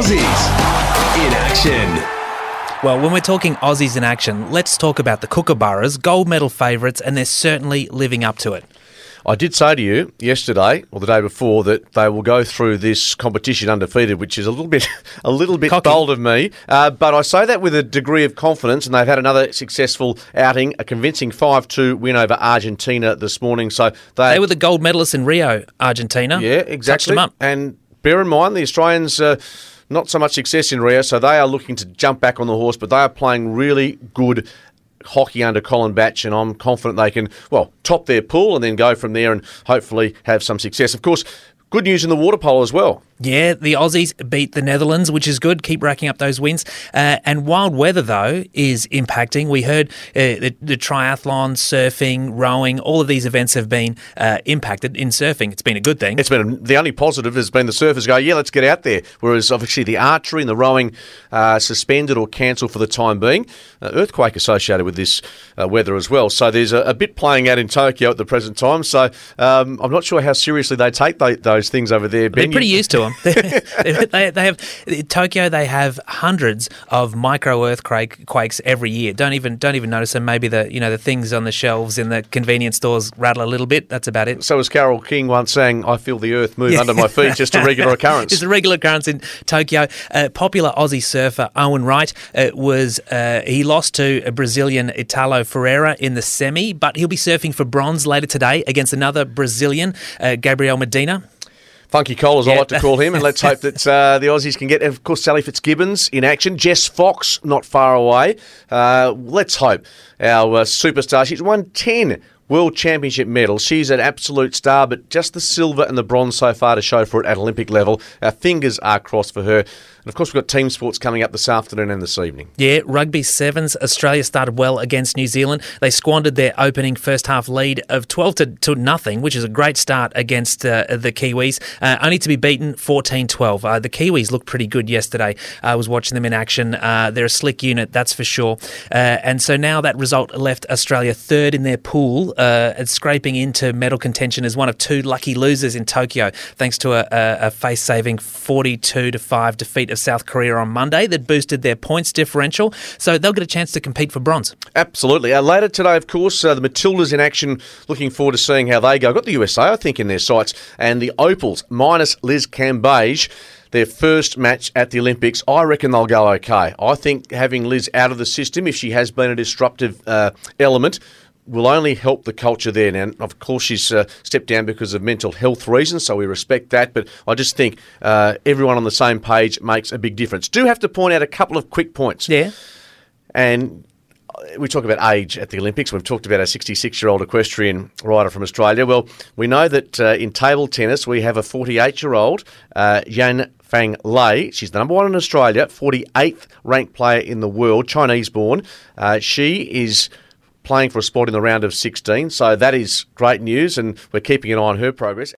Aussies in action. Well, when we're talking Aussies in action, let's talk about the Kookaburras, gold medal favourites, and they're certainly living up to it. I did say to you yesterday or the day before that they will go through this competition undefeated, which is a little bit a little bit Cocky. bold of me. Uh, but I say that with a degree of confidence, and they've had another successful outing, a convincing five-two win over Argentina this morning. So they, They were the gold medalists in Rio, Argentina. yeah Touched exactly. them up. And bear in mind the Australians. Uh, not so much success in Rio, so they are looking to jump back on the horse, but they are playing really good hockey under Colin Batch, and I'm confident they can, well, top their pool and then go from there and hopefully have some success. Of course, good news in the water polo as well. Yeah, the Aussies beat the Netherlands, which is good. Keep racking up those wins. Uh, and wild weather, though, is impacting. We heard uh, the, the triathlon, surfing, rowing, all of these events have been uh, impacted in surfing. It's been a good thing. It's been the only positive has been the surfers go, yeah, let's get out there. Whereas obviously the archery and the rowing uh, suspended or cancelled for the time being. Uh, earthquake associated with this uh, weather as well. So there's a, a bit playing out in Tokyo at the present time. So um, I'm not sure how seriously they take tho- those things over there. They're pretty you- used to them. they, they have in Tokyo. They have hundreds of micro earthquake quakes every year. Don't even don't even notice them. Maybe the you know the things on the shelves in the convenience stores rattle a little bit. That's about it. So as Carole King once sang, I feel the earth move under my feet, just a regular occurrence. It's a regular occurrence in Tokyo. Uh, popular Aussie surfer Owen Wright uh, was uh, he lost to a Brazilian Italo Ferreira in the semi, but he'll be surfing for bronze later today against another Brazilian, uh, Gabriel Medina. Funky Cole, as I like to call him, and let's hope that uh, the Aussies can get, of course, Sally Fitzgibbons in action. Jess Fox, not far away. Uh, let's hope our uh, superstar, she's won 10 World Championship medal. She's an absolute star, but just the silver and the bronze so far to show for it at Olympic level. Our fingers are crossed for her. And of course, we've got team sports coming up this afternoon and this evening. Yeah, rugby sevens. Australia started well against New Zealand. They squandered their opening first half lead of 12 to, to nothing, which is a great start against uh, the Kiwis, uh, only to be beaten 14 12. Uh, the Kiwis looked pretty good yesterday. I was watching them in action. Uh, they're a slick unit, that's for sure. Uh, and so now that result left Australia third in their pool, uh, and scraping into medal contention as one of two lucky losers in Tokyo, thanks to a, a, a face saving 42 to 5 defeat of South Korea on Monday that boosted their points differential. So they'll get a chance to compete for bronze. Absolutely. Uh, later today, of course, uh, the Matildas in action. Looking forward to seeing how they go. Got the USA, I think, in their sights, and the Opals minus Liz Cambage. Their first match at the Olympics, I reckon they'll go okay. I think having Liz out of the system, if she has been a disruptive uh, element, will only help the culture there. Now, of course, she's uh, stepped down because of mental health reasons, so we respect that. But I just think uh, everyone on the same page makes a big difference. Do have to point out a couple of quick points. Yeah. And we talk about age at the Olympics. We've talked about a 66 year old equestrian rider from Australia. Well, we know that uh, in table tennis, we have a 48 year old, uh, Jian Fang Lay. She's the number one in Australia, 48th ranked player in the world, Chinese born. Uh, she is playing for a spot in the round of 16, so that is great news, and we're keeping an eye on her progress.